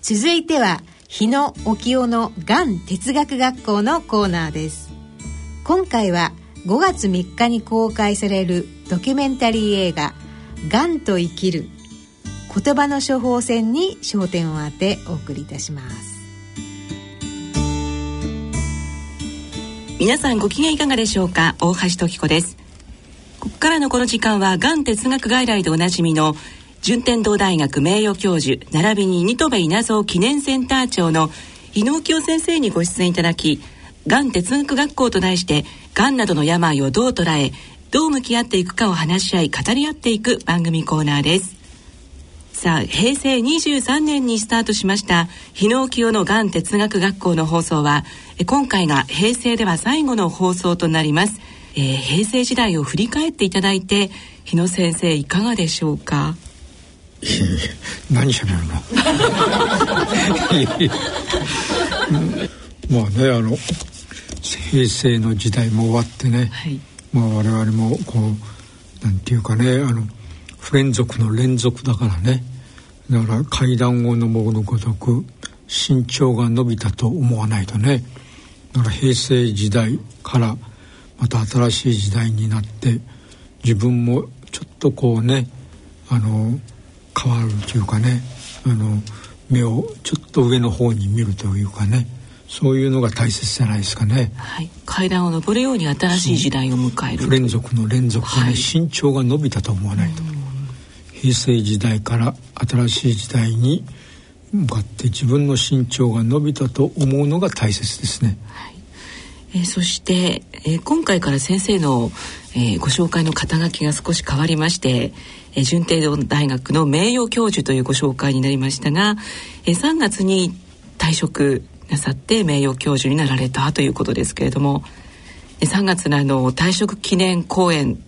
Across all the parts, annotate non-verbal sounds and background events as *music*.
続いては日野沖尾のがん哲学学校のコーナーです。今回は5月3日に公開されるドキュメンタリー映画「がんと生きる」言葉の処方箋に焦点を当てお送りいたします。皆さんご機嫌いかがでしょうか？大橋時子です。ここからのこの時間はがん哲学外来でおなじみの順天堂大学名誉教授並びに新戸部稲造記念センター長の日野清先生にご出演いただきがん哲学学校と題してがんなどの病をどう捉えどう向き合っていくかを話し合い語り合っていく番組コーナーです。さあ平成23年にスタートしました日野清のがん哲学学校の放送は今回が平成では最後の放送となります、えー、平成時代を振り返っていただいて日野先生いかがでしょうか？何しゃべるの？まあねあの平成の時代も終わってね、はい、まあ我々もこうなんていうかねあの不連続の連続だからね。だから階段を上るごとく身長が伸びたと思わないとね。だから平成時代からまた新しい時代になって自分もちょっとこうねあの変わるというかねあの目をちょっと上の方に見るというかねそういうのが大切じゃないですかね、はい、階段を上るように新しい時代を迎える。連続の連続がね、はい、身長が伸びたと思わないと。平成時代から新しい時代に向かって自分の身長が伸びたと思うのが大切ですね、はいえー、そして、えー、今回から先生の、えー、ご紹介の肩書きが少し変わりまして、えー、順天堂大学の名誉教授というご紹介になりましたが、えー、3月に退職なさって名誉教授になられたということですけれども3月のあの退職記念公演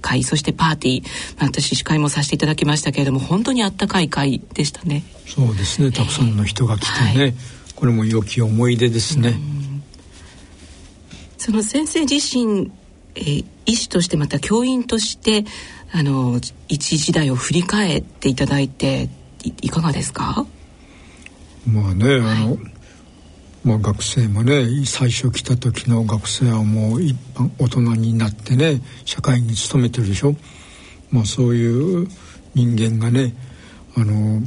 会そしてパーティー、まあ、私司会もさせていただきましたけれども本当にあったかい会でしたね。そうですね。たくさんの人が来てね、はい、これも良き思い出ですねその先生自身、えー、医師としてまた教員としてあの一時代を振り返っていただいていかがですか？まあね、はい、あのまあ、学生もね最初来た時の学生はもう一般大人になってね社会に勤めてるでしょ、まあ、そういう人間がねあの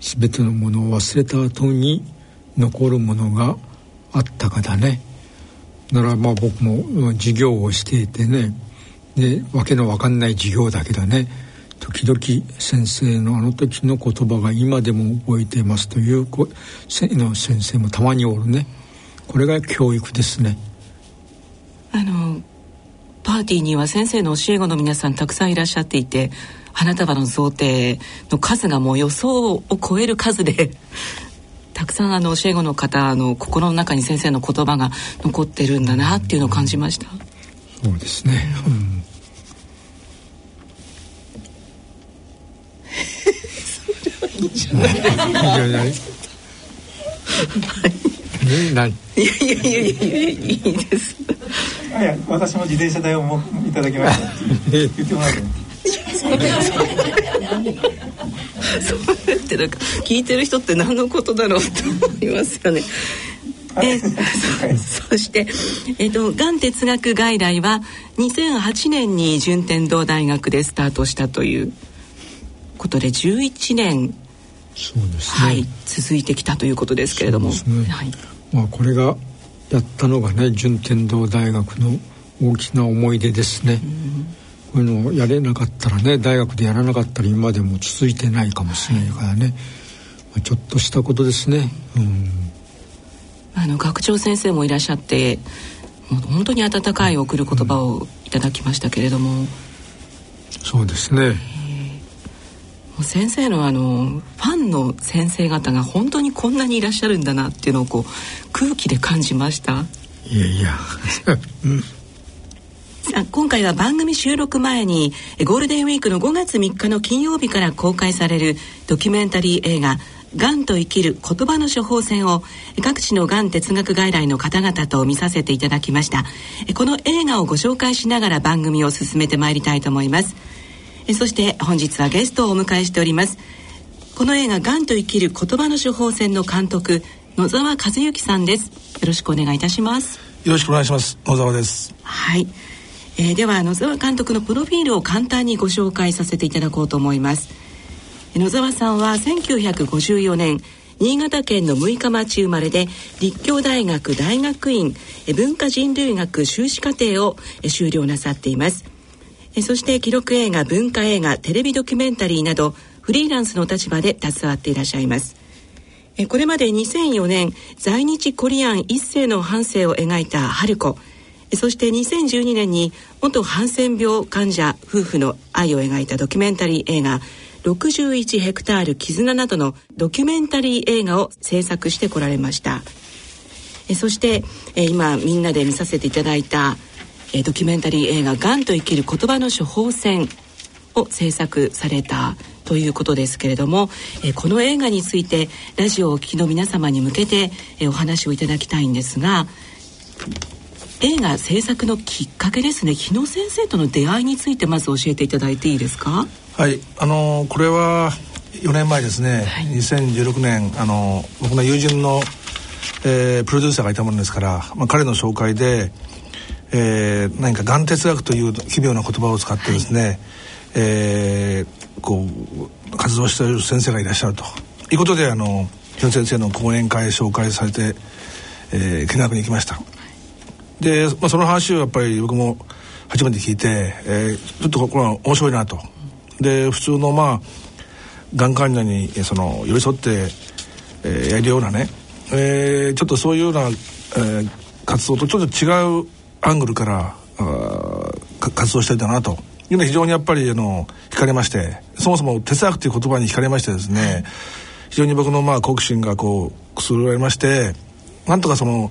全てのものを忘れた後に残るものがあったかだねならまあ僕も授業をしていてねでわけのわかんない授業だけどね時々先生のあの時の言葉が今でも覚えていますというの先生もたまにおるね。これが教育ですね。あのパーティーには先生の教え子の皆さんたくさんいらっしゃっていて花束の贈呈の数がもう予想を超える数でたくさんあの教え子の方の心の中に先生の言葉が残ってるんだなっていうのを感じました。そうですね、うんじゃない。いやいや。何。いやいやいやいやいいです。いや私も自転車代をもいただきました。言ってもらうそう。やってなんか。聞いてる人って何のことだろうと思いますよね。えそして、えっと、がん哲学外来は2008年に順天堂大学でスタートしたということで11年そうですね、はい、続いてきたということですけれども、ね、はい、まあ、これがやったのがね順天堂大学の大きな思い出ですね、こういうのをやれなかったらね大学でやらなかったら今でも続いてないかもしれないからね、まあ、ちょっとしたことですね、うん、あの学長先生もいらっしゃって本当に温かい送る言葉をいただきましたけれども、うん、そうですね。先生のあのファンの先生方が本当にこんなにいらっしゃるんだなっていうのをこう空気で感じました？いやいや、*laughs* うんさあ今回は番組収録前にゴールデンウィークの5月3日の金曜日から公開されるドキュメンタリー映画「がんと生きる言葉の処方箋」を各地のがん哲学外来の方々と見させていただきました。この映画をご紹介しながら番組を進めてまいりたいと思います。そして本日はゲストをお迎えしております。この映画「がんと生きる言葉の処方箋」の監督野沢和幸さんです。よろしくお願いいたします。よろしくお願いします。野沢です。はいえー、では野沢監督のプロフィールを簡単にご紹介させていただこうと思います。野沢さんは1954年新潟県の六日町生まれで立教大学大学院文化人類学修士課程を修了なさっています。そして記録映画文化映画テレビドキュメンタリーなどフリーランスの立場で携わっていらっしゃいます。これまで2004年在日コリアン一世の半生を描いた「春子」そして2012年に元ハンセン病患者夫婦の愛を描いたドキュメンタリー映画61ヘクタール絆などのドキュメンタリー映画を制作してこられました。そして今みんなで見させていただいたドキュメンタリー映画「がんと生きる言葉の処方箋」を制作されたということですけれども、この映画についてラジオをお聞きの皆様に向けて、お話をいただきたいんですが映画制作のきっかけですね。日野先生との出会いについてまず教えていただいていいですか？はい。あのこれは4年前ですね、はい、2016年あの僕の友人の、えー、プロデューサーがいたものですから、まあ、彼の紹介で、えー、何かがん哲学という奇妙な言葉を使ってですね、はい、えー、こう活動している先生がいらっしゃると。いうことであの日野先生の講演会紹介されて、えー、見学に行きましたで、まあ、その話をやっぱり僕も初めて聞いて、えー、ちょっとこれは面白いなと。で普通のまあがん患者にその寄り添って、えー、やるようなね、えー、ちょっとそういうような、えー、活動とちょっと違うアングルからあ活動してたなと。いうのは非常にやっぱりあの惹かれましてそもそも哲学という言葉に惹かれましてですね非常に僕のまあ好奇心がこうくすぐられましてなんとかその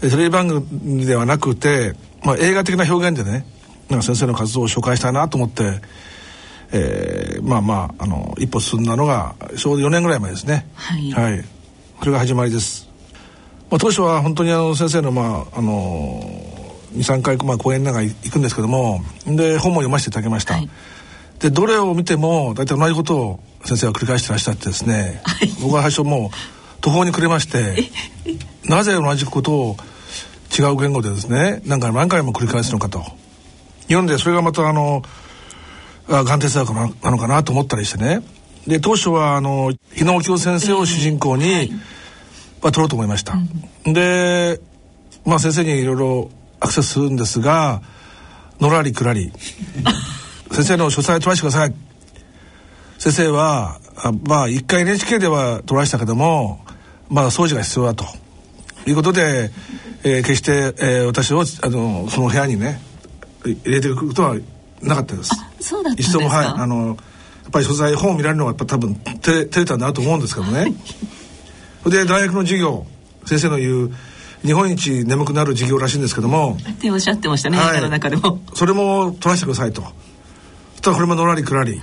テレビ番組ではなくて、まあ、映画的な表現でねなんか先生の活動を紹介したいなと思って、えー、まあまああの一歩進んだのがちょうど4年ぐらい前ですね。はい、はい、それが始まりです、まあ、当初は本当にあの先生のまああの23回、まあ、講演なんか行くんですけどもで本も読ませていただきました、はい、でどれを見ても大体同じことを先生は繰り返してらっしゃってですね、はい、僕は最初もう途方に暮れましてなぜ同じことを違う言語でですね何回も何回も繰り返すのかと。読んでそれがまたあのがん哲学なのかなと思ったりしてね。で当初はあの日野清先生を主人公に、はい、まあ、撮ろうと思いました、うん、でまあ先生にいろいろアクセスするんですがのらりくらり。*laughs* 先生の書斎取らせてください。先生はあまあ一回 NHK では撮らしたけどもまあ掃除が必要だということで、えー、決して、えー、私をあのその部屋にね入れていくことはなかったです。そうだった。一度もはいあのやっぱり素材本を見られるのはやっぱ多分照れたんだと思うんですけどね。で大学の授業先生の言う日本一眠くなる授業らしいんですけども。っておっしゃってましたね、はい、の中でも。それも取らせてくださいと。そしたらこれものらりくらり。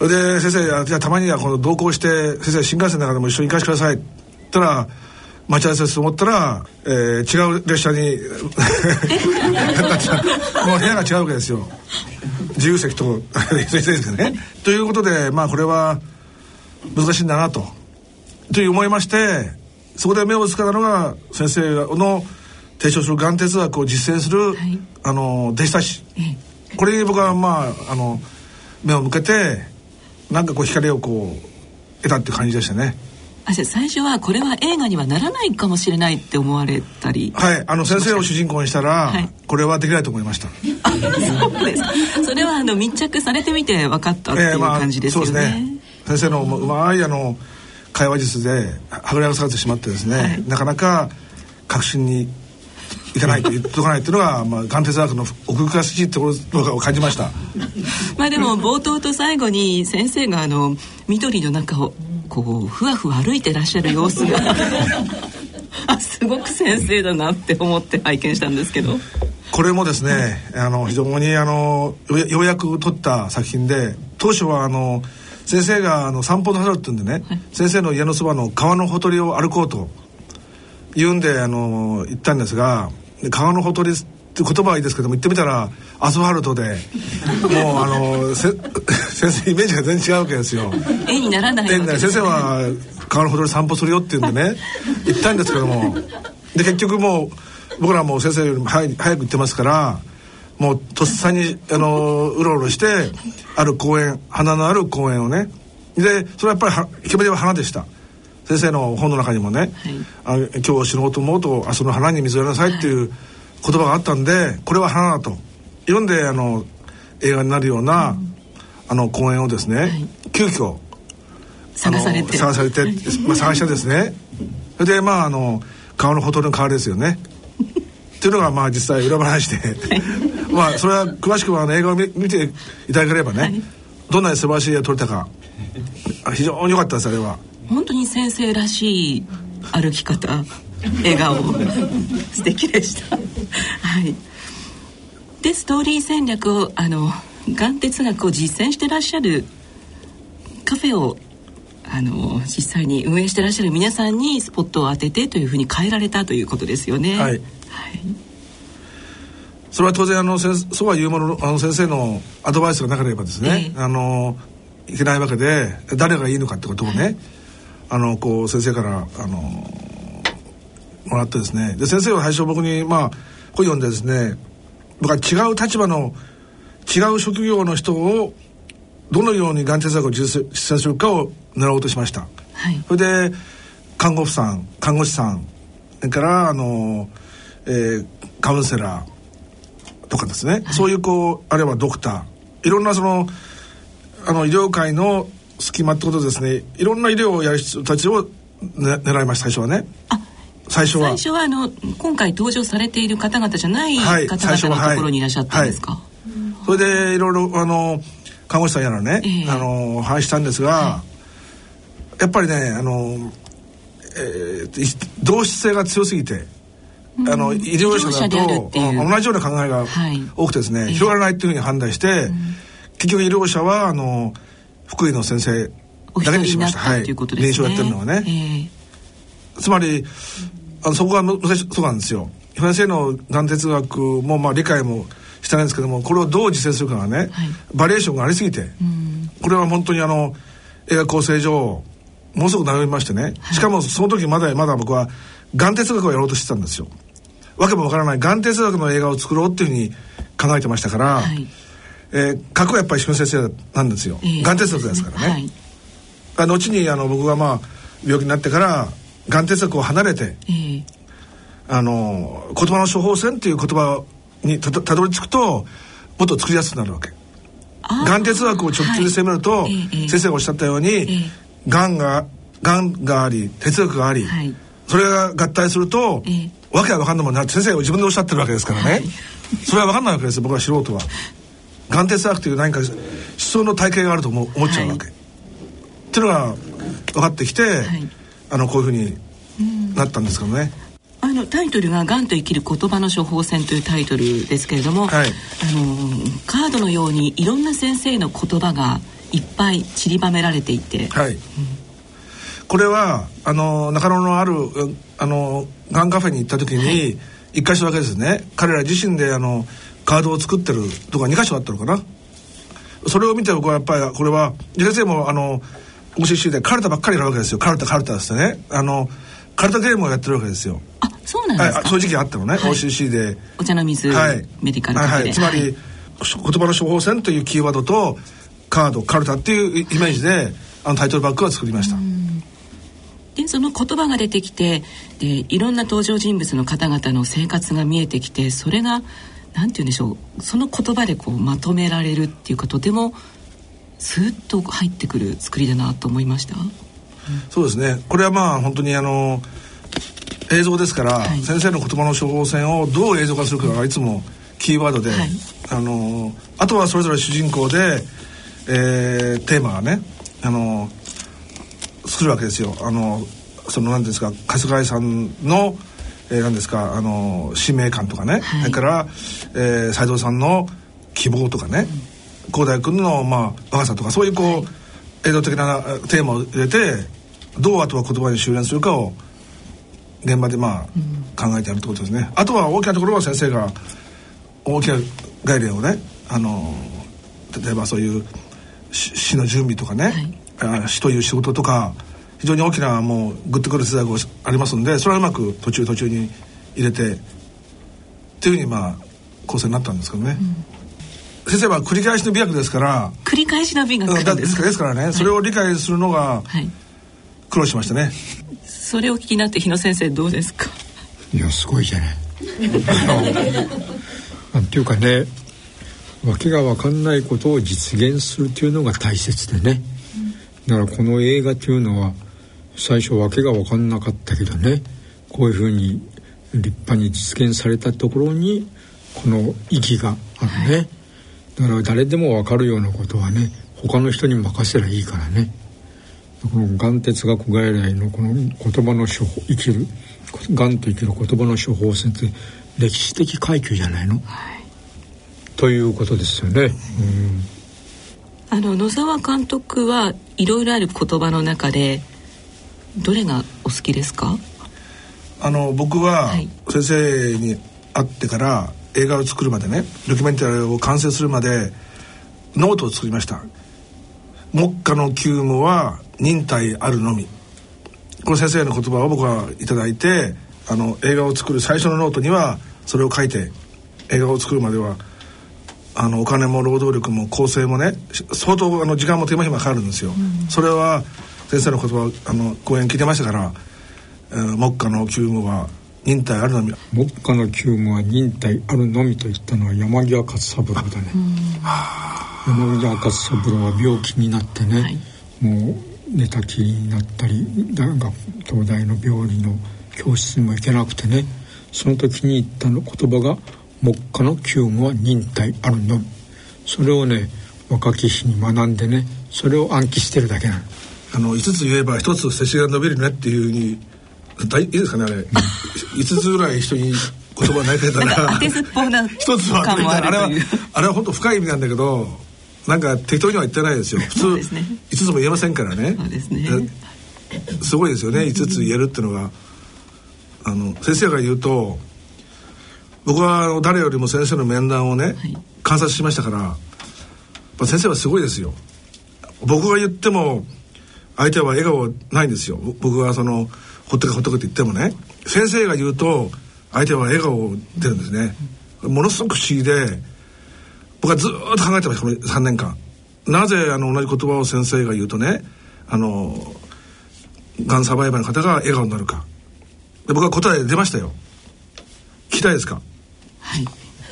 で先生じゃあたまにはこの同行して先生新幹線の中でも一緒に行かせてくださいったら待ち合わせすると思ったら、えー、違う列車に *laughs* もう部屋が違うわけですよ。自由席とね。ということでまあこれは難しいんだなと。という思いましてそこで目をつけたのが先生の提唱するがん哲学を実践する、はい、あの弟子たち。これに僕はまああの目を向けてなんかこう光をこう得たって感じでしたね。あ最初はこれは映画にはならないかもしれないって思われたり。はいあの先生を主人公にしたら、はい、これはできないと思いました。あそうです。それはあの密着されてみて分かったっていう感じですよね、えーまあ、そうですね。先生のうまいあの会話術ではぐらかされてしまってですね、はい、なかなか確信にいかないと言っとかないっていうのが、*laughs* まあ、鑑定学の奥深しいところを感じました。まあでも冒頭と最後に先生があの緑の中をこうふわふわ歩いてらっしゃる様子が。*laughs* あすごく先生だなって思って拝見したんですけど。これもですね、あの非常にあのようやく撮った作品で当初はあの先生があの散歩なさるって言うんでね、はい、先生の家のそばの川のほとりを歩こうと言うんであの行ったんですが川のほとり言葉はいいですけども言ってみたらアスファルトでもうあのせ *laughs* 先生イメージが全然違うわけですよ。絵にならないわけです、先生は川のほどに散歩するよって言うんでね行ったんですけども。で結局もう僕らも先生よりも早早く行ってますからもうとっさにあのうろうろしてある公園花のある公園をね。でそれはやっぱりは決め手は花でした。先生の本の中にもね、はい、あ今日死のうと思うとあその花に水をやりなさいっていう言葉があったんでこれは花だと。読んであの映画になるような、うん、あの公園をですね、はい、急遽探されて。探されて、まあ、探してですね。それでまああの川のほとりの川ですよね。っていうのがまあ実際裏話で、はい、まあそれは詳しくはあの映画を見見ていただければね、はい、どんなに素晴らしい絵が撮れたか。非常に良かったですあれは。本当に先生らしい歩き方笑顔。素敵でした。はい。でストーリー戦略をあの眼哲学を実践してらっしゃるカフェをあの実際に運営してらっしゃる皆さんにスポットを当ててというふうに変えられたということですよね。はい、はい、それは当然あのそうは言うものあの先生のアドバイスがなければですね、えー、あのいけないわけで誰がいいのかってことをね、はい、あのこう先生からあのもらってですねで先生は最初僕にまあこう読んでですね僕は違う立場の違う職業の人をどのようにがん哲学を実践するかを狙おうとしました、はい、それで看護婦さん看護師さんそれからあの、えー、カウンセラーとかですね、はい、そういうこうあるいはドクター。いろんなそのあの医療界の隙間ってことですね。いろんな医療をやる人たちを、ね、狙いました最初はね最初は？最初はあの今回登場されている方々じゃない方々のところにいらっしゃったんですか、はい。はい、それでいろいろあの看護師さんやらね、えー、あの話したんですが、はい、やっぱりねあの、えー、同質性が強すぎて、あの医療者だと同じような考えが多くてですね、はい、広がらないっていうふうに判断して、結局医療者はあの福井の先生だけにしました。はい、臨床やってるのはね。えー、つまりあのそこがそうなんですよ。先生のがん哲学もまあ理解もしたんですけどもこれをどう実践するかがね、はい、バリエーションがありすぎて、これは本当にあの映画構成上ものすごく悩みましてね、はい、しかもその時まだまだ僕はがん哲学をやろうとしてたんですよ。わけもわからないがん哲学の映画を作ろうっていうふうに考えてましたから、はい、えー、核はやっぱり志先生なんですよ、えー、がん哲学ですからね、はい、後にあの僕がまあ病気になってからがん哲学を離れて、えー、あの言葉の処方箋っていう言葉にたどり着くともっと作りやすくなるわけ。がん哲学を直球で攻めると、はい、先生がおっしゃったように、がんががんがあり哲学があり、はい、それが合体すると、わけが分かんないもんなって先生が自分でおっしゃってるわけですからね、はい、それは分かんないわけです僕は素人は。がん哲学という何か思想の体系があると思思っちゃうわけ。っていうのが分かってきて、あのこういうふうになったんですけどね。あのタイトルが「がんと生きる言葉の処方箋」というタイトルですけれども、はい、あのカードのようにいろんな先生の言葉がいっぱい散りばめられていて、はい、うん、これはあの中野のあるあのがんカフェに行った時に一箇所だけですね。彼ら自身であのカードを作ってるとか2箇所あったのかな。それを見て僕はやっぱりこれは先生もあの OCC でカルタばっかりやるわけですよ。カルタカルタですね。あのカルタゲームをやってるわけですよ。あそうなんですか、正直あったのね、はい、OCC で。お茶の水、はい、メディカルはい、つまり、はい、言葉の処方箋というキーワードとカードカルタっていうイメージであのタイトルバッグは作りました。でその言葉が出てきてでいろんな登場人物の方々の生活が見えてきてそれがなんて言うんでしょう。その言葉でこうまとめられるっていうかとてもスーッと入ってくる作りだなと思いました？そうですね。これはまあ本当にあの映像ですから、はい、先生の言葉の処方箋をどう映像化するかがいつもキーワードで、はい、あのあとはそれぞれ主人公で、えー、テーマがねあの作るわけですよ。あのその何ですか春日井さんの、えー、何ですかあの使命感とかね、はい、それから、えー、斉藤さんの希望とかね広大君の、まあ、若さとかそういうこう、映像的なテーマを入れてどうあとは言葉に修練するかを現場でまあ、考えてやるってことですね。あとは大きなところは先生が大きな概念をねあの例えばそういう死の準備とかね、はい、死という仕事とか非常に大きなもうグッとくる世代がありますんでそれはうまく途中途中に入れてっていうふうにまあ構成になったんですけどね、うん、先生は繰り返しの美学ですから。繰り返しの美学です。ですからね、はい、それを理解するのが苦労しましたね、それを気になって日野先生どうですか？いやすごいじゃない。なんていうかね訳が分かんないことを実現するというのが大切でね、だからこの映画というのは最初訳が分かんなかったけどねこういうふうに立派に実現されたところにこの意義があるね、だから誰でも分かるようなことはね他の人に任せりゃいいからね。この眼哲学外来のこの言葉の処方生きるがんと生きる言葉の処方箋って歴史的快挙じゃないの、はい、ということですよね。うん。あの野沢監督はいろいろある言葉の中でどれがお好きですか？あの僕は先生に会ってから映画を作るまでねドキュメンタリーを完成するまでノートを作りました。目下の急務は忍耐あるのみ。この先生の言葉を僕は頂いてあの映画を作る最初のノートにはそれを書いて映画を作るまではあのお金も労働力も構成もね相当あの時間も手間暇かかるんですよ、うん、それは先生の言葉あの講演聞いてましたから、えー、目下の急務は忍耐あるのみ？目下の急務は忍耐あるのみと言ったのは山際勝三郎だね、山際勝三郎は病気になってね、はい、もう寝たきりになったり大学東大の病理の教室にも行けなくてねその時に言ったの言葉が「目下の急務は忍耐あるのみ」それをね若き日に学んでねそれを暗記してるだけなの。あの5つ言えば1つ背筋が伸びるねっていうふうにいいですかねあれ、5つぐらい人に言葉投げたら当てずっぽうな一つはあれはあれは本当深い意味なんだけどなんか適当には言ってないですよ。普通ね、5つも言えませんからね。そうですね。すごいですよね5つ言えるっていうのがあの先生が言うと僕は誰よりも先生の面談をね、はい、観察しましたから先生はすごいですよ。僕が言っても相手は笑顔ないんですよ。僕はそのほっとけほっとけって言ってもね先生が言うと相手は笑顔出るんですね。ものすごく不思議で僕はずっと考えてましたこの3年間。なぜあの同じ言葉を先生が言うとねあのがんサバイバーの方が笑顔になるか。で僕は答え出ましたよ。聞きたいですか？はい。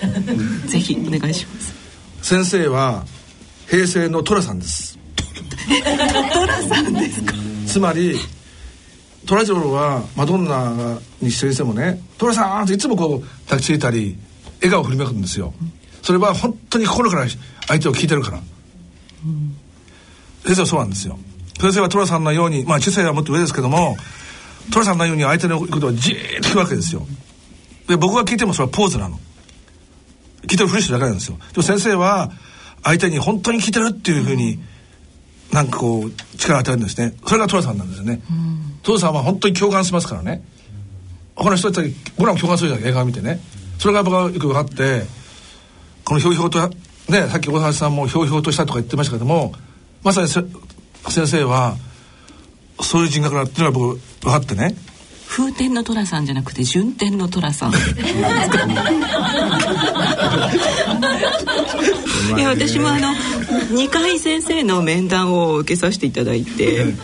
*laughs* ぜひお願いします。先生は平成の寅さんです。*laughs* 寅さんですか？つまりトラジョルはマドンナに出演してもね「トラさん!」っていつもこう抱きついたり笑顔を振りまくんですよ。それは本当に心から相手を聞いてるから、先生はそうなんですよ。先生はトラさんのようにまあ知性はもっと上ですけどもトラさんのように相手のことをじーっと聞くわけですよ。で僕が聞いてもそれはポーズなの。聞いてるふりしてるだけなんですよ。でも先生は相手に本当に聞いてるっていうふうに、なんかこう力を与えるんですね。それが寅さんなんですよね。寅、さんは本当に共感しますからね。他の人たち僕らも共感するじゃない映画を見てね。それが僕はよく分かってこのひょうひょうとねさっき大橋さんもひょうひょうとしたとか言ってましたけどもまさに先生はそういう人格だっていうのは僕分かってね。風天の寅さんじゃなくて順天の寅さん。*laughs* いや私もあの2回先生の面談を受けさせていただいて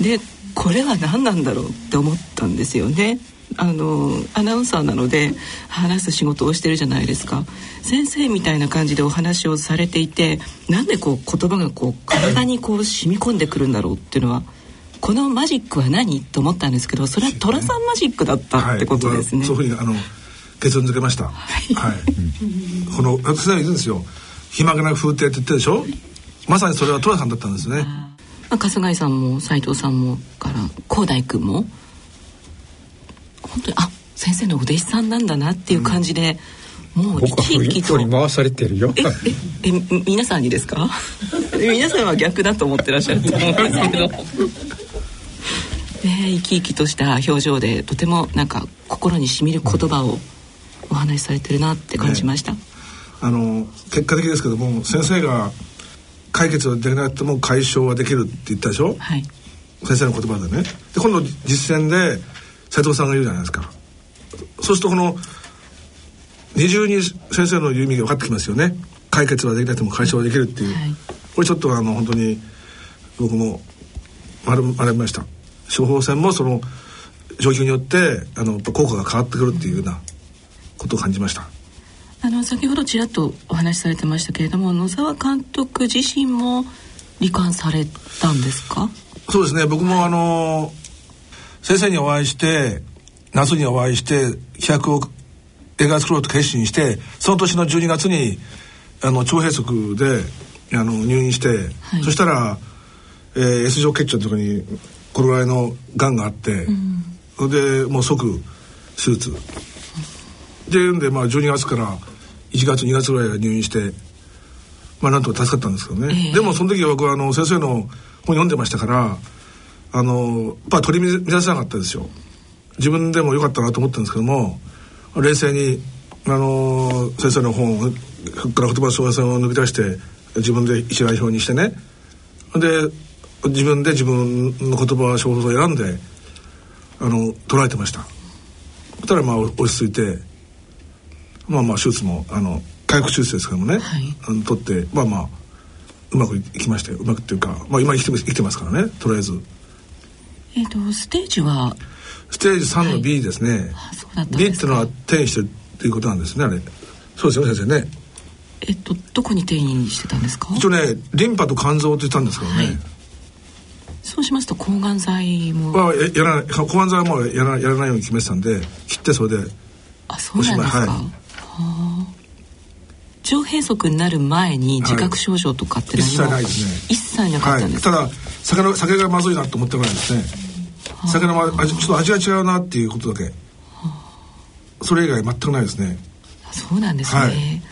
でこれは何なんだろうって思ったんですよね。あのアナウンサーなので話す仕事をしてるじゃないですか先生みたいな感じでお話をされていてなんでこう言葉がこう体にこう染み込んでくるんだろうっていうのはこのマジックは何と思ったんですけどそれは寅さんマジックだったってことですね、はい、そういうふうにあの結論付けました。はい。はい、この学生がいるんですよ。ひまがな風景って言ってるでしょ？まさにそれは寅さんだったんですね。まあ、春日井さんも斉藤さんもから広大君も本当にあ先生のお弟子さんなんだなっていう感じで、うん、もう生き生きと。回されてるよ。えええ皆さんにですか？*laughs* 皆さんは逆だと思ってらっしゃると思うんですけど。ね生き生きとした表情でとてもなんか心にしみる言葉をお話しされてるなって感じました、ね、あの結果的ですけども先生が解決はできなくても解消はできるって言ったでしょ、はい、先生の言葉でね。で今度実践で斉藤さんが言うじゃないですか。そうするとこの二重に先生の言う意味が分かってきますよね。解決はできなくても解消はできるっていう、はい、これちょっとあの本当に僕も学びました。処方箋もその状況によってあの効果が変わってくるっていうようなことを感じましたあの先ほどちらっとお話しされてましたけれども野沢監督自身も罹患されたんですか？そうですね。僕もあの先生にお会いして夏にお会いして企画を映画作ろうと決心してその年の12月にあの腸閉塞であの入院して、はい、そしたら、えー、S 状結腸のところにこれぐらいのがんがあって、うん、でもう即手術でんでまあ12月から1月2月ぐらい入院してまあなんとか助かったんですけどね、えー、でもその時は僕はあの先生の本読んでましたからあのやっぱ取り乱せなかったですよ。自分でもよかったなと思ったんですけども冷静にあの先生の本から言葉小説を抜き出して自分で一覧表にしてね。で自分で自分の言葉小説を選んであの捉えてました。そしたらまあ落ち着いてまあまあ手術もあの回復手術ですけどもね、はい、あの取ってまあまあうまくいきましたよ。うまくっていうか、まあ、今生きて生きてますからね。とりあえず。えっ、ー、とステージは？ステージ3の B ですね、はい、B っていうのは転移してるっていうことなんですねあれ。そうですよ先生ね。えっとどこに転移してたんですか？一応ねリンパと肝臓って言ったんですけどね、はい。そうしますと抗がん剤も、まあ、ややらない抗がん剤はもうやらやらないように決めてたんで切ってそれであそうなんですか、はい腸閉塞になる前に自覚症状とかって何も、はい、一切ないですね。一切なかったんです、はい、ただ酒の酒がまずいなと思ったぐらいですね。酒の味ちょっと味が違うなっていうことだけ。それ以外全くないですね。そうなんですね、はい、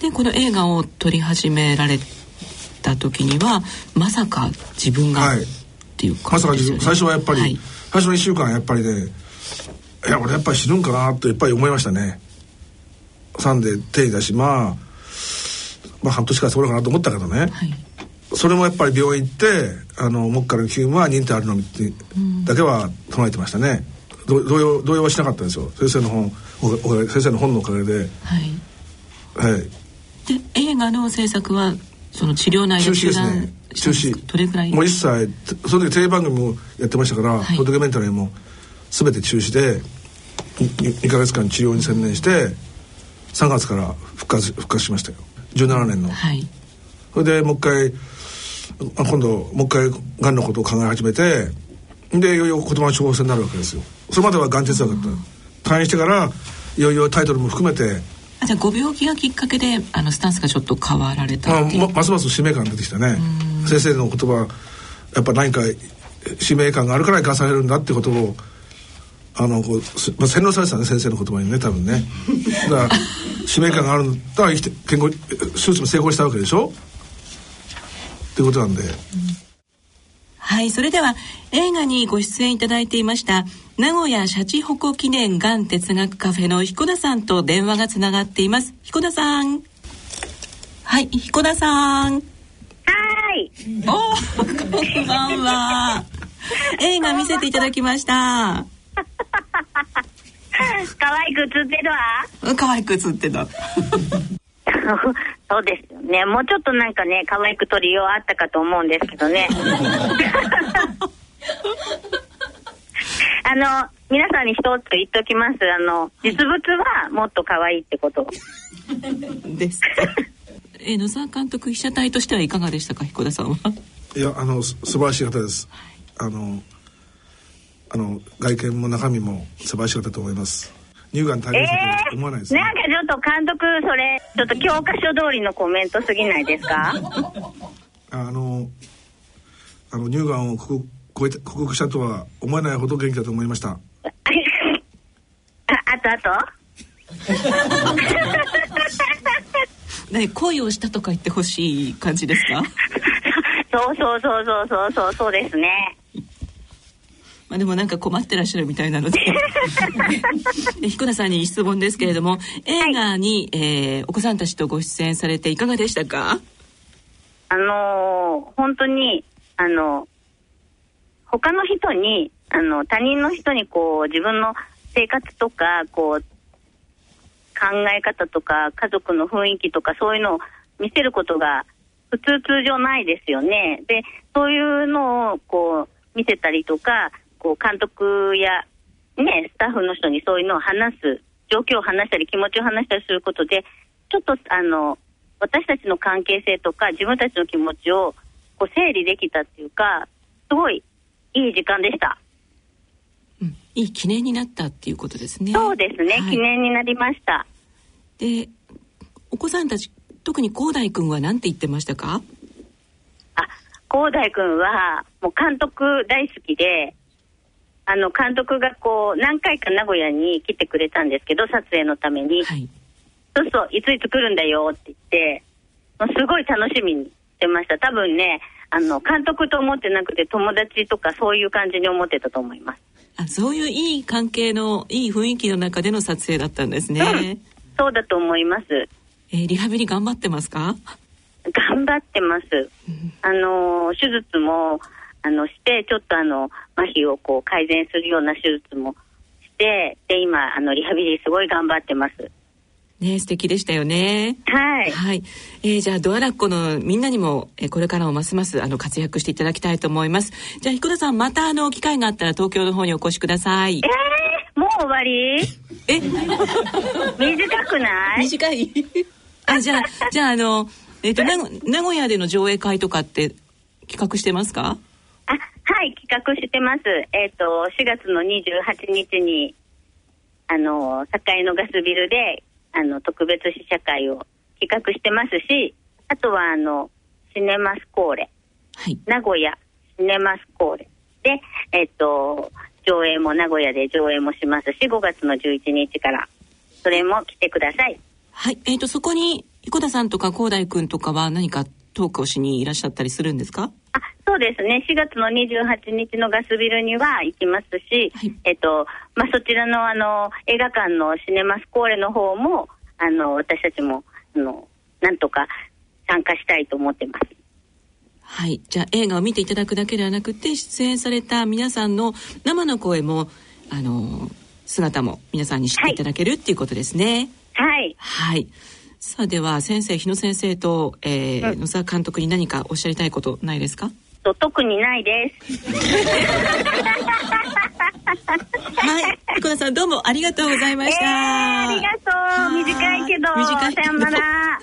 でこの映画を撮り始められた時にはまさか自分が、っていう感じですよ、ね、まさか最初はやっぱり、最初の1週間やっぱりねいや俺やっぱり死ぬんかなとやっぱり思いましたね3で定位だしまあまあ半年間そうかなと思ったけどね、はい、それもやっぱり病院行ってあの目下の急務は認定あるのみってだけは唱えてましたね、動揺動揺はしなかったんですよ。先生の本先生の本のおかげで。はい、はい、で映画の制作はその治療内容中止ですね。中止。どれぐらい？もう一切その時テレビ番組もやってましたから、はい、ドキュメンタリーも全て中止で 2, 2ヶ月間治療に専念して3月から復活復活しましたよ。17年の、はい、それでもう一回今度もう一回がんのことを考え始めてでいよいよ言葉の処方箋になるわけですよ。それまではがん哲学だった。退院してからいよいよタイトルも含めてあじゃあご病気がきっかけであのスタンスがちょっと変わられたまますます使命感出てきたね。先生の言葉やっぱ何か使命感があるから生かされるんだってことをあのこう、まあ、洗脳されてたね先生の言葉にね多分ね。*laughs* だから使命感があるんだ生きて健康手術も成功したわけでしょ？ってことなんで、うん、はいそれでは映画にご出演いただいていました名古屋シャチホコ記念がん哲学カフェの彦田さんと電話がつながっています。彦田さん。はい彦田さん。はい。おこんばんは。映画見せていただきました *laughs* 可愛く映ってるわ。可愛く映ってた。*laughs* そうですよね。もうちょっとなんかね可愛く撮りようあったかと思うんですけどね。*laughs* あの皆さんに一つ言っておきます。あの実物はもっと可愛いってこと。です。え野沢監督被写体としてはいかがでしたか彦田さんは？いやあの素晴らしい方です、はい、あのあの外見も中身も素晴らしかったと思います。乳がん大変さと思わないです、ね、なんかちょっと監督それちょっと教科書通りのコメントすぎないですか？あのあの乳がんを克服克服したとは思えないほど元気だと思いました。*laughs* ああとあと？*laughs* ね恋をしたとか言ってほしい感じですか？*laughs* そうそうそうそうそうそうそうですねまあ、でもなんか困ってらっしゃるみたいなので *laughs* 彦田さんに質問ですけれども映画に、はい、えー、お子さんたちとご出演されていかがでしたか？あのー、本当にあの他の人にあの他人の人にこう自分の生活とかこう考え方とか家族の雰囲気とかそういうのを見せることが普通通常ないですよね。で、そういうのをこう見せたりとか、こう監督やね、スタッフの人にそういうのを話す、状況を話したり気持ちを話したりすることで、ちょっとあの、私たちの関係性とか自分たちの気持ちをこう整理できたっていうか、すごいいい時間でした。うん、いい記念になったっていうことですね。そうですね、はい、記念になりました。で、お子さんたち、特に広大君は何て言ってましたか？あ、広大君は、もう監督大好きで、あの、監督がこう、何回か名古屋に来てくれたんですけど、撮影のために。はい。そうそう、いついつ来るんだよって言って、もうすごい楽しみにしてました。多分ね、あの、監督と思ってなくて友達とかそういう感じに思ってたと思います。あ、そういういい関係の、いい雰囲気の中での撮影だったんですね。うん、そうだと思います。えー、リハビリ頑張ってますか？頑張ってます。あの、手術も、あの、して、ちょっとあの、麻痺をこう改善するような手術もして、で、今、あの、リハビリすごい頑張ってます。ね、素敵でしたよね。はい。はい。えー、じゃあ、ドアラッコのみんなにも、えー、これからもますます、あの、活躍していただきたいと思います。じゃあ、彦田さん、また、あの、機会があったら、東京の方にお越しください。えー、もう終わり？え？*laughs* 短くない？短い？*laughs* あ、じゃあ、じゃあ、あの、えっ、ー、と、名古屋での上映会とかって企画してますか？あ、はい、企画してます。えっ、ー、と、4月の28日に、あの、栄のガスビルで、あの、特別試写会を企画してますし、あとは、あの、シネマスコーレ。はい。名古屋シネマスコーレ。で、えっ、ー、と、上映も名古屋で上映もしますし、5月の11日から、それも来てください。はい。えっ、ー、と、そこに、彦田さんとか広大君とかは何かトークをしにいらっしゃったりするんですか？あそうですね。4月の28日のガスビルには行きますし、はい、えっ、と、まあ、そちらのあの、映画館のシネマスコーレの方も、あの、私たちも、あの、なんとか参加したいと思ってます。はい。じゃあ映画を見ていただくだけではなくて、出演された皆さんの生の声も、あの、姿も皆さんに知っていただける、はい、っていうことですね。はい。はい。さあでは先生日野先生と、えー、うん、野沢監督に何かおっしゃりたいことないですか？と特にないです。はい福田さんどうもありがとうございました、えー、ありがとう。短いけど短い。さよなら。*laughs*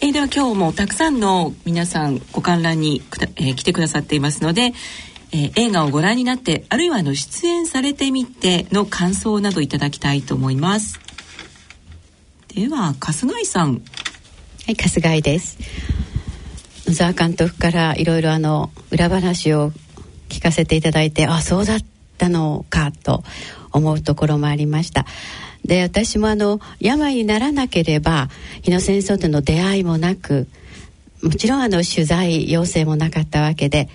えー、では今日もたくさんの皆さんご観覧に、えー、来てくださっていますので、えー、映画をご覧になってあるいはあの出演されてみての感想などいただきたいと思いますでは春日井さん。はい春日井です。野沢監督からいろいろあの裏話を聞かせていただいてあそうだったのかと思うところもありました。で私もあの病にならなければ日野戦争との出会いもなくもちろんあの取材要請もなかったわけで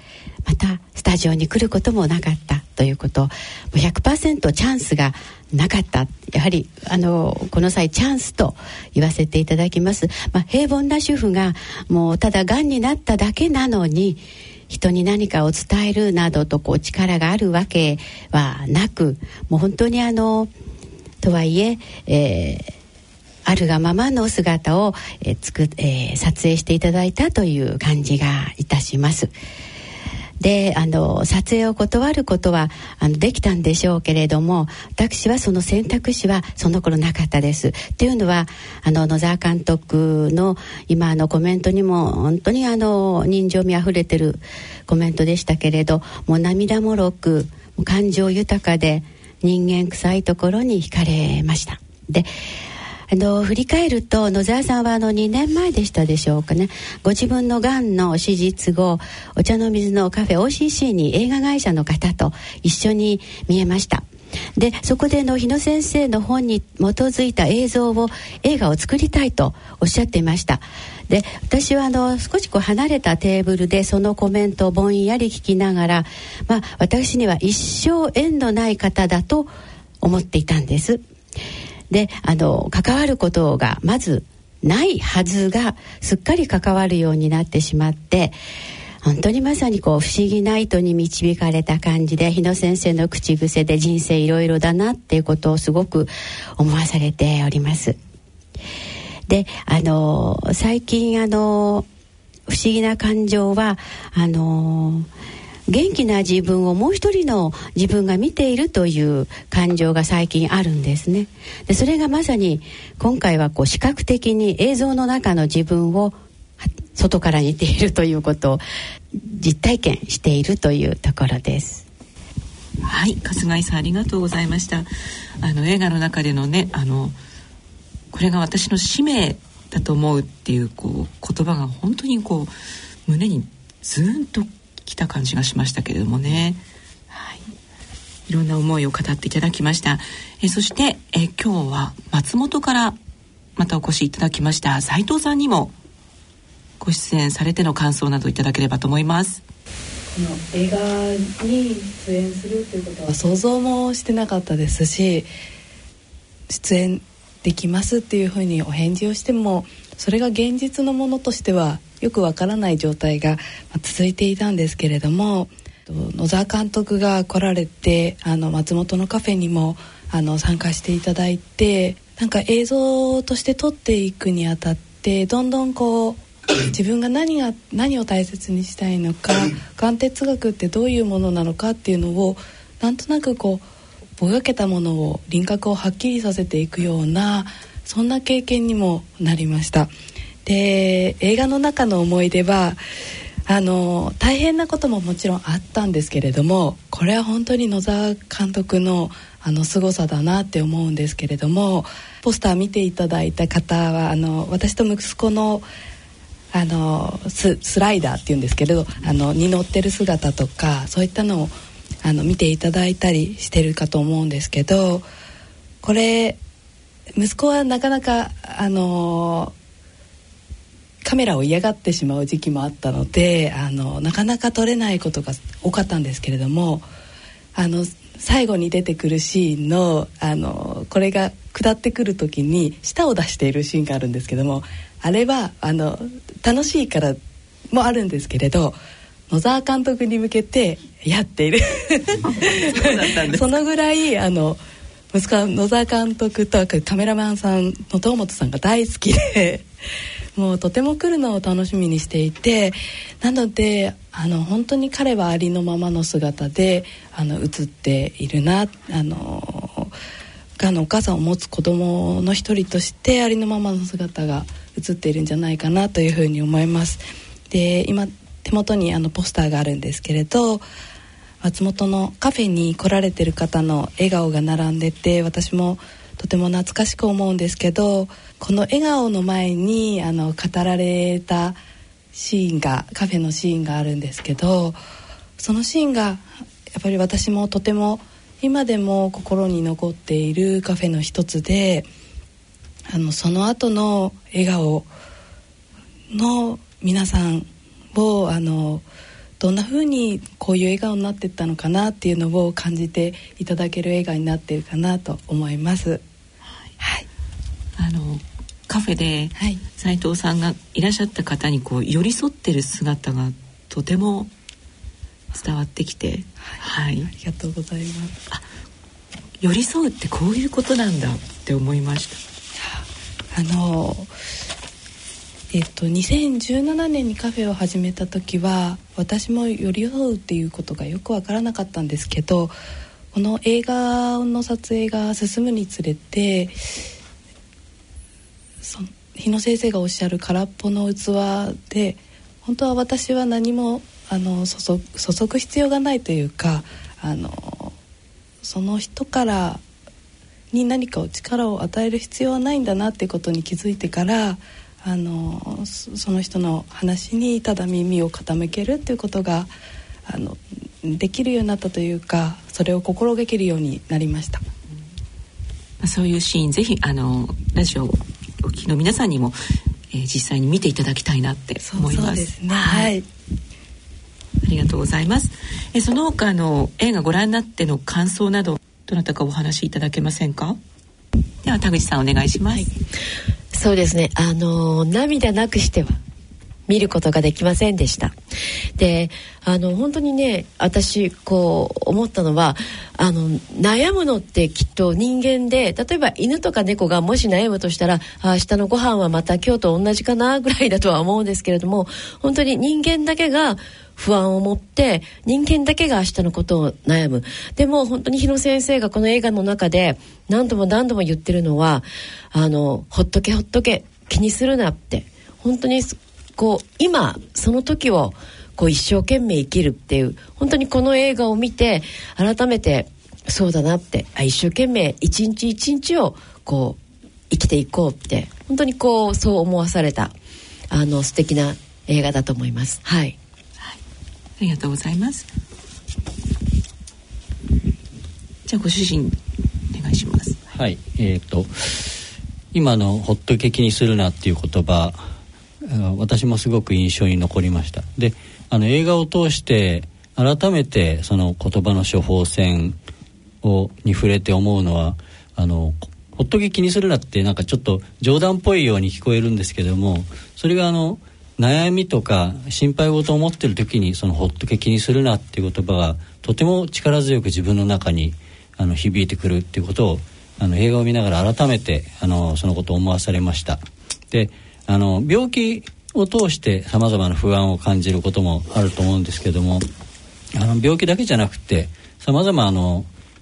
またスタジオに来ることもなかったということもう100%チャンスがなかったやはりあのこの際チャンスと言わせていただきます、まあ、平凡な主婦がもうただがんになっただけなのに人に何かを伝えるなどとこう力があるわけはなくもう本当にあのとはいええーあるがままの姿を、えーつくえー、撮影していただいたという感じがいたします。であの撮影を断ることはあのできたんでしょうけれども私はその選択肢はその頃なかったです。っていうのはあの野沢監督の今のコメントにも本当にあの人情味あふれてるコメントでしたけれどもう涙もろく感情豊かで人間臭いところに惹かれました。であの振り返ると野沢さんはあの2年前でしたでしょうかね。ご自分のがんの手術後お茶の水のカフェ OCC に映画会社の方と一緒に見えました。でそこでの日野先生の本に基づいた映像を映画を作りたいとおっしゃっていました。で私はあの少しこう離れたテーブルでそのコメントをぼんやり聞きながら、まあ、私には一生縁のない方だと思っていたんです。であの関わることがまずないはずがすっかり関わるようになってしまって本当にまさにこう不思議な糸に導かれた感じで日野先生の口癖で人生いろいろだなっていうことをすごく思わされております。であの最近あの不思議な感情はあの元気な自分をもう一人の自分が見ているという感情が最近あるんですね。でそれがまさに今回はこう視覚的に映像の中の自分を外から似ているということを実体験しているというところです。はい春日井さんありがとうございました。あの映画の中でのねあのこれが私の使命だと思うっていうこう言葉が本当にこう胸にズーンときた感じがしましたけれどもね、はい、いろんな思いを語っていただきました。えそしてえ今日は松本からまたお越しいただきました。斉藤さんにもご出演されての感想などいただければと思います。この映画に出演するということは想像もしてなかったですし出演できますっていうふうにお返事をしてもそれが現実のものとしてはよくわからない状態が続いていたんですけれども野沢監督が来られてあの松本のカフェにもあの参加していただいてなんか映像として撮っていくにあたってどんどんこう *clears throat* 自分が何が何を大切にしたいのか *clears throat* 眼哲学ってどういうものなのかっていうのをなんとなくこうぼやけたものを輪郭をはっきりさせていくようなそんな経験にもなりましたで映画の中の思い出はあの大変なことももちろんあったんですけれどもこれは本当に野沢監督のあの凄さだなって思うんですけれどもポスター見ていただいた方はあの私と息子のあのスライダーっていうんですけれどあのに乗ってる姿とかそういったのをあの見ていただいたりしてるかと思うんですけどこれ息子はなかなかあのカメラを嫌がってしまう時期もあったのであのなかなか撮れないことが多かったんですけれどもあの最後に出てくるシーンのあのこれが下ってくる時に舌を出しているシーンがあるんですけどもあれはあの楽しいからもあるんですけれど野沢監督に向けてやっている。そ *laughs* のぐらいあの息子は野沢監督とカメラマンさんの東本さんが大好きでもうとても来るのを楽しみにしていてなのであの本当に彼はありのままの姿であの映っているなあのがのお母さんを持つ子供の一人としてありのままの姿が映っているんじゃないかなというふうに思います。で今手元にあのポスターがあるんですけれど松本のカフェに来られてる方の笑顔が並んでて私もとても懐かしく思うんですけどこの笑顔の前にあの語られたシーンがカフェのシーンがあるんですけどそのシーンがやっぱり私もとても今でも心に残っているカフェの一つであのその後の笑顔の皆さんをあのどんな風にこういう笑顔になっていったのかなっていうのを感じていただける映画になっているかなと思います。はい、はい、あのカフェで斉藤さんがいらっしゃった方にこう寄り添ってる姿がとても伝わってきて、はい、はい、ありがとうございます。寄り添うってこういうことなんだって思いました。あのえっと、2017年にカフェを始めた時は私も寄り添うっていうことがよく分からなかったんですけどこの映画の撮影が進むにつれてそ日野先生がおっしゃる空っぽの器で本当は私は何もあの注注ぐ必要がないというかあのその人からに何かを力を与える必要はないんだなっていうことに気づいてからあのその人の話にただ耳を傾けるっていうことがあのできるようになったというかそれを心がけるようになりました。そういうシーンぜひあのラジオお聞きの皆さんにも、えー、実際に見ていただきたいなって思います。ね、はい、ありがとうございます。えその他の映画ご覧になっての感想などどなたかお話しいただけませんか？では田口さんお願いします。はい、そうですね。あの涙なくしては見ることができませんでした。であの本当にね私こう思ったのはあの悩むのってきっと人間で例えば犬とか猫がもし悩むとしたら明日のご飯はまた今日と同じかなぐらいだとは思うんですけれども本当に人間だけが不安を持って人間だけが明日のことを悩む。でも本当に日野先生がこの映画の中で何度も何度も言ってるのはあのほっとけほっとけ気にするなって本当にこう今その時をこう一生懸命生きるっていう本当にこの映画を見て改めてそうだなってあ一生懸命一日一日をこう生きていこうって本当にこうそう思わされたあの素敵な映画だと思います。はい、はい、ありがとうございます。じゃあご主人お願いします。はい、えっ、ー、と今のほっとけ気にするなっていう言葉私もすごく印象に残りましたであの映画を通して改めてその言葉の処方箋をに触れて思うのはあのほっとけ気にするなってなんかちょっと冗談っぽいように聞こえるんですけどもそれがあの悩みとか心配事を持ってる時にそのほっとけ気にするなっていう言葉がとても力強く自分の中にあの響いてくるっていうことをあの映画を見ながら改めてあのそのことを思わされました。であの病気を通してさまざまな不安を感じることもあると思うんですけどもあの病気だけじゃなくてさまざま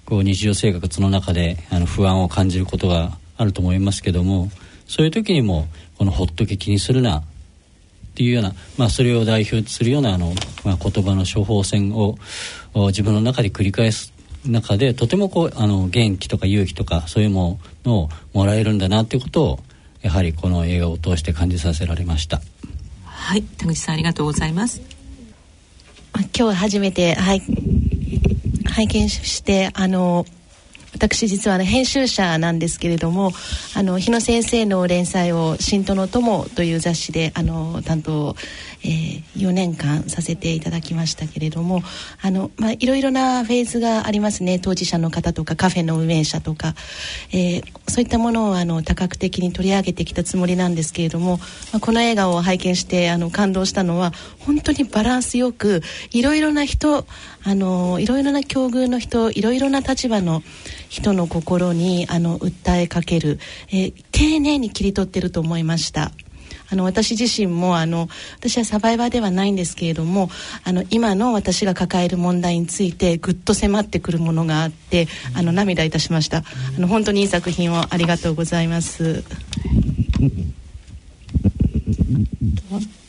こう日常生活の中であの不安を感じることがあると思いますけどもそういう時にもこの「ほっとけ気にするな」っていうような、まあ、それを代表するようなあの、まあ、言葉の処方箋を自分の中で繰り返す中でとてもこうあの元気とか勇気とかそういうものをもらえるんだなっていうことをやはりこの映画を通して感じさせられました。はい田口さんありがとうございます。今日初めて、はい、拝見してあの私実は、ね、編集者なんですけれどもあの日野先生の連載を「新都の友」という雑誌であの担当、えー、4年間させていただきましたけれどもあの、まあ、いろいろなフェーズがありますね。当事者の方とかカフェの運営者とか、えー、そういったものをあの多角的に取り上げてきたつもりなんですけれども、まあ、この映画を拝見してあの感動したのは本当にバランスよくいろいろな人あのいろいろな境遇の人いろいろな立場の人の心にあの訴えかける、えー、丁寧に切り取ってると思いました。あの私自身もあの私はサバイバーではないんですけれどもあの今の私が抱える問題についてぐっと迫ってくるものがあってあの涙いたしました。あの本当にいい作品をありがとうございます。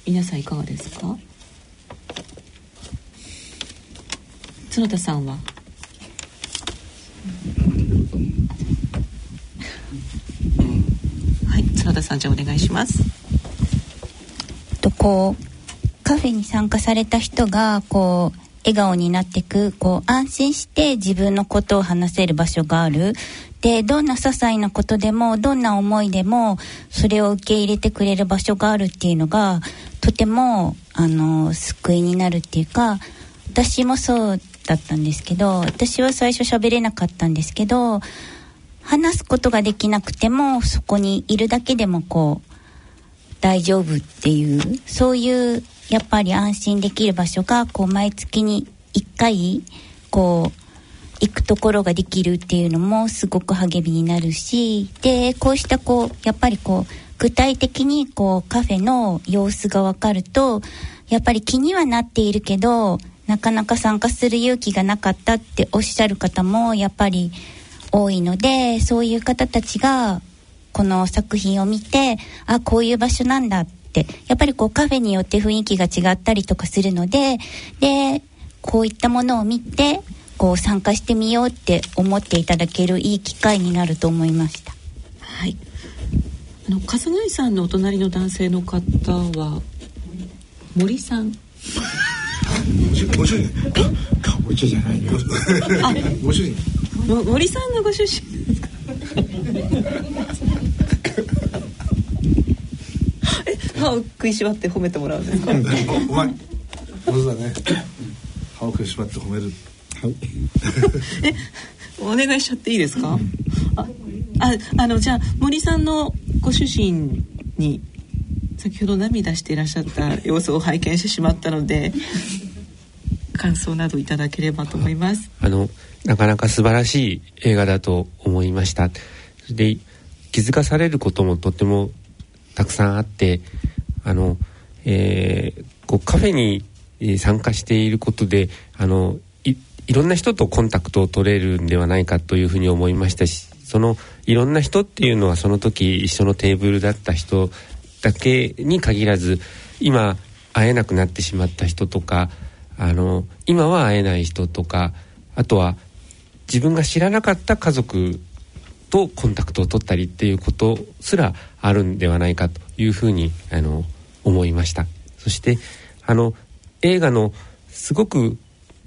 皆さんいかがですか？角田さんは？はい角田さんじゃお願いします。とこうカフェに参加された人がこう笑顔になっていくこう安心して自分のことを話せる場所がある。でどんな些細なことでもどんな思いでもそれを受け入れてくれる場所があるっていうのがとてもあの救いになるっていうか私もそうだったんですけど私は最初喋れなかったんですけど話すことができなくてもそこにいるだけでもこう大丈夫っていうそういうやっぱり安心できる場所がこう毎月に1回こう行くところができるっていうのもすごく励みになるしでこうしたこうやっぱりこう具体的にこうカフェの様子が分かるとやっぱり気にはなっているけどなかなか参加する勇気がなかったっておっしゃる方もやっぱり多いのでそういう方たちがこの作品を見てあこういう場所なんだってやっぱりこうカフェによって雰囲気が違ったりとかするのででこういったものを見てこう参加してみようって思っていただけるいい機会になると思いました。はい。あの笠貝さんのお隣の男性の方は森さん。ご主人。かぼちゃじゃないよ。あご主人。森さんのご出身え歯を食いしばって褒めてもらうん。ですかうまい上手だね。歯を食いしばって褒める。はい。*laughs* えお願いしちゃっていいですか、あああのじゃあ森さんのご主人に先ほど涙していらっしゃった様子を拝見してしまったので感想などいただければと思います。あのなかなか素晴らしい映画だと思いました。で気づかされることもとてもたくさんあってあの、えー、こうカフェに参加していることであのいいろんな人とコンタクトを取れるんではないかというふうに思いましたしそのいろんな人っていうのはその時一緒のテーブルだった人だけに限らず今会えなくなってしまった人とかあの今は会えない人とかあとは自分が知らなかった家族とコンタクトを取ったりっていうことすらあるんではないかというふうにあの思いました。そしてあの映画のすごく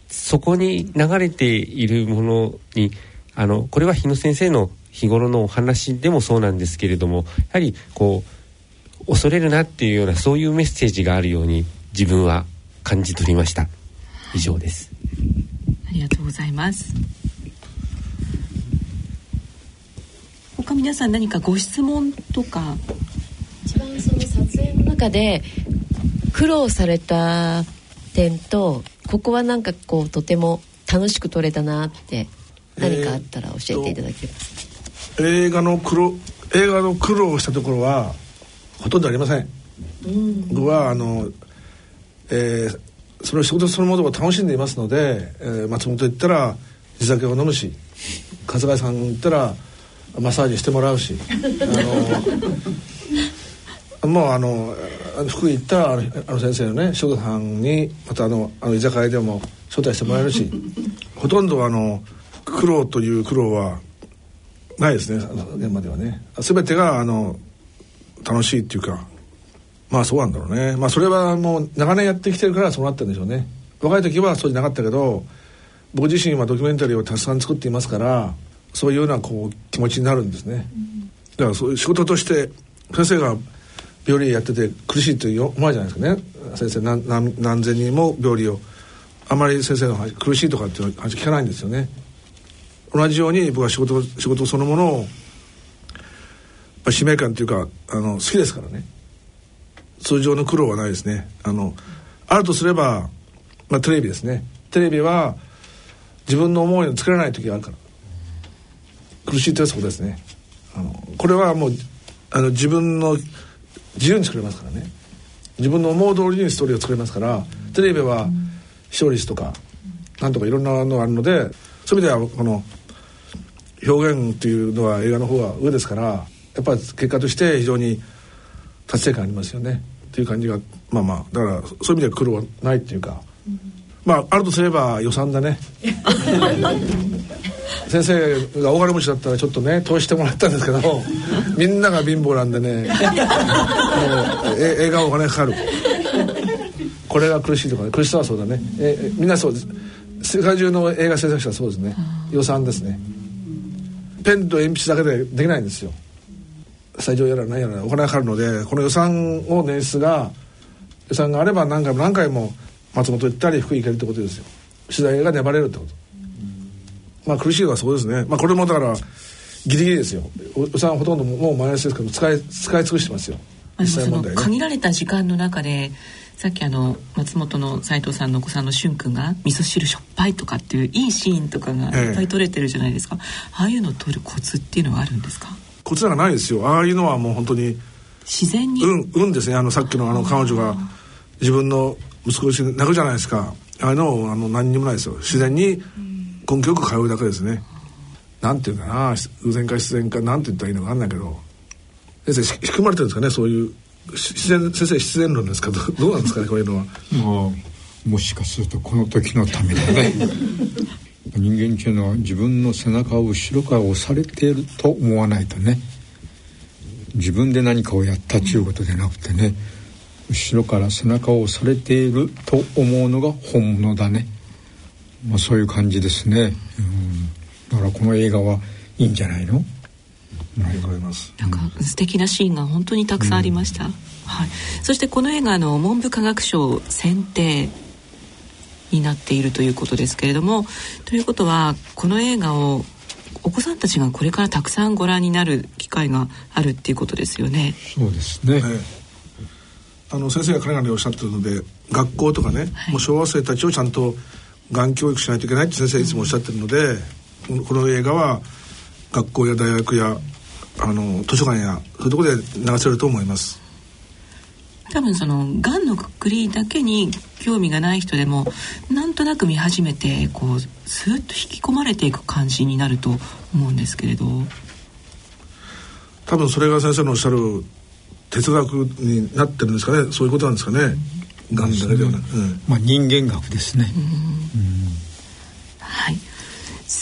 そこに流れているものにあのこれは日野先生の日頃のお話でもそうなんですけれどもやはりこう恐れるなっていうようなそういうメッセージがあるように自分は感じ取りました。以上です。ありがとうございます。他皆さん何かご質問とか一番その撮影の中で苦労された点とここはなんかこうとても楽しく撮れたなって何かあったら教えていただけます？か、えー、映画の苦労映画の苦労したところはほとんどありません、うん、僕はあの、えー、その仕事そのものを楽しんでいますので、えー、松本行ったら地酒を飲むし春日井さん行ったらマッサージしてもらうしあのもうあの福井行ったらあの先生のね仕事班にまたあのあの居酒屋でも招待してもらえるし *laughs* ほとんどあの苦労という苦労はないですね現場ではね。全てがあの楽しいっていうかまあそうなんだろうね。まあそれはもう長年やってきてるからそうなってるんでしょうね。若い時はそうじゃなかったけど僕自身はドキュメンタリーをたくさん作っていますからそういうようなこう気持ちになるんですね、だからそういう仕事として先生が病理やってて苦しいと思わじゃないですかね。先生何何何千人も病理をあまり先生の話苦しいとかっていう話聞かないんですよね。同じように僕は仕事仕事そのものを使命感というかあの好きですからね。通常の苦労はないですね。あのあるとすれば、まあ、テレビですね。テレビは自分の思いを作れない時があるから。苦しいというそこですね。あのこれはもうあの自分の自由に作れますからね。自分の思う通りにストーリーを作れますからテレビは視聴率とかなんとかいろんなのがあるのでそういう意味ではこの表現っていうのは映画の方が上ですからやっぱり結果として非常に達成感ありますよね。っていう感じがまあまあだからそういう意味では苦労はないっていうか、まああるとすれば予算だね。*laughs* 先生が大金持ちだったらちょっとね投資してもらったんですけど *laughs* みんなが貧乏なんでねもう映画お金かかるこれが苦しいとかね苦しさはそうだね。えみんなそうです。世界中の映画制作者はそうですね。予算ですね。ペンと鉛筆だけでできないんですよ。スタジオやら何やらお金がかかるのでこの予算を捻出が予算があれば何回も何回も松本行ったり福井行けるってことですよ。取材が粘れるってことまあ苦しいのはそうですね。まあこれもだからギリギリですよ。予算ほとんどもうマイナスですけど使い使い尽くしてますよ。実際問題、ね、限られた時間の中でさっきあの松本の斎藤さんのお子さんの俊君が味噌汁しょっぱいとかっていういいシーンとかがいっぱい撮れてるじゃないですか、ええ、ああいうのを撮るコツっていうのはあるんですか？コツなんかないですよ。ああいうのはもう本当に自然に？うんうんですね。あのさっきのあの彼女が自分の息子に泣くじゃないですか。あのあの何にもないですよ。自然に根気よく通うだけですねなんていうかな偶然か必然かなんて言ったらいいのか分かんないけど先生仕組まれてるんですかねそういう自然先生自然論ですかどどうなんですかねこういうのは。まあもしかするとこの時のためだね人間っていうのは自分の背中を後ろから押されていると思わないとね自分で何かをやったということでなくてね後ろから背中を押されていると思うのが本物だね、まあ、そういう感じですね、うん、だからこの映画はいいんじゃないの？ありがとうございます。なんか素敵なシーンが本当にたくさんありました、うん、はい、そしてこの映画の文部科学省選定になっているということですけれどもということはこの映画をお子さんたちがこれからたくさんご覧になる機会があるっていうことですよね。そうですね。あの先生がかなりおっしゃってるので学校とかね、はい、もう小学生たちをちゃんとがん教育しないといけないって先生いつもおっしゃってるので、うん、この映画は学校や大学やあの図書館やそういうところで流せると思います。多分そのがんのくくりだけに興味がない人でもなんとなく見始めてこうスーッと引き込まれていく感じになると思うんですけれど。多分それが先生のおっしゃる哲学になってるんですかね。そういうことなんですかね、がんだけではなく、うん、まあ人間学ですね、はい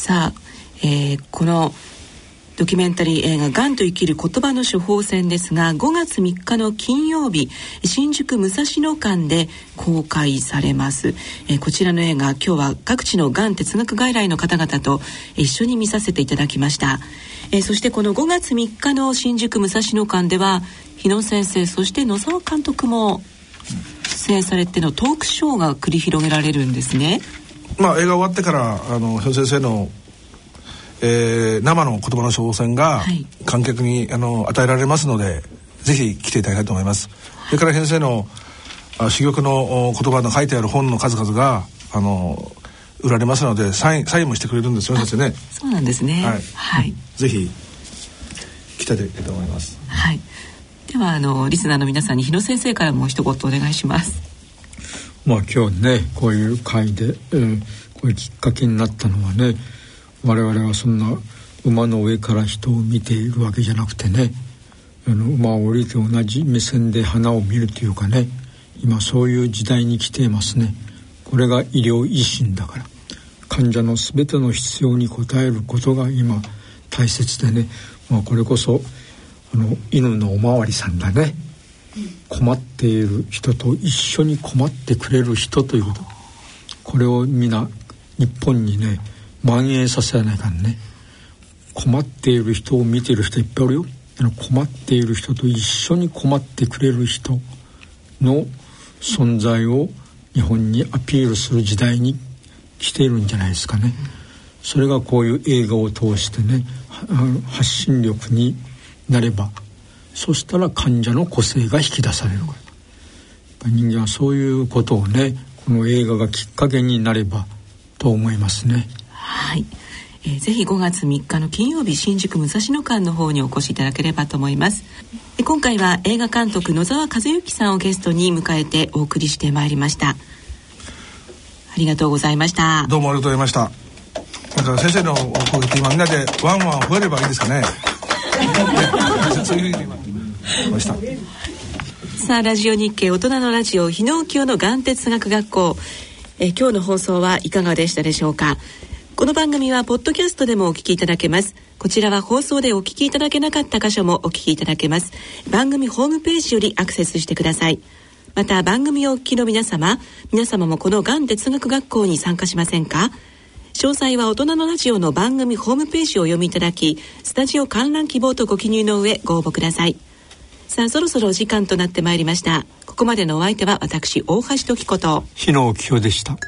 さあ、えー、このドキュメンタリー映画「がんと生きる言葉の処方箋」ですが5月3日の金曜日新宿武蔵野館で公開されます、えー、こちらの映画今日は各地のがん哲学外来の方々と一緒に見させていただきました、えー、そしてこの5月3日の新宿武蔵野館では日野先生そして野沢監督も出演されてのトークショーが繰り広げられるんですね。まあ映画終わってからあの先生のえー、生の言葉の挑戦が観客に、あの与えられますのでぜひ来ていただきたいと思います。それから先生の珠玉の言葉の書いてある本の数々があの売られますのでサインサインもしてくれるんですよ先生ね。そうなんですね。はい。はい、ぜひ来ていただきたいと思います。はい。ではあのリスナーの皆さんに日野先生からも一言お願いします。まあ今日ねこういう会で、えー、こういうきっかけになったのはね。我々はそんな馬の上から人を見ているわけじゃなくてねあの馬を降りて同じ目線で花を見るというかね今そういう時代に来ていますね。これが医療維新だから。患者の全ての必要に応えることが今大切でね、まあ、これこそあの犬のおまわりさんがね。困っている人と一緒に困ってくれる人ということ。これを皆日本にね蔓延させないかんね。困っている人を見ている人いっぱいおるよ。困っている人と一緒に困ってくれる人の存在を日本にアピールする時代に来ているんじゃないですかね。それがこういう映画を通してね発信力になればそしたら患者の個性が引き出されるから人間はそういうことをねこの映画がきっかけになればと思いますね。はい、えー、ぜひ5月3日の金曜日新宿武蔵野館の方にお越しいただければと思います。今回は映画監督野沢和幸さんをゲストに迎えてお送りしてまいりました。ありがとうございました。どうもありがとうございました。なんか先生のお声って今みんなでワンワン吠えればいいですかね *laughs* そういうふうに今ましたさあラジオ日経大人のラジオ日野清の眼哲学学校え今日の放送はいかがでしたでしょうかこの番組はポッドキャストでもお聞きいただけます。こちらは放送でお聞きいただけなかった箇所もお聞きいただけます。番組ホームページよりアクセスしてください。また番組をお聞きの皆様、皆様もこのがん哲学学校に参加しませんか？詳細は大人のラジオの番組ホームページをお読みいただき、スタジオ観覧希望とご記入の上ご応募ください。さあ、そろそろお時間となってまいりました。ここまでのお相手は私、大橋時子と、日野清でした。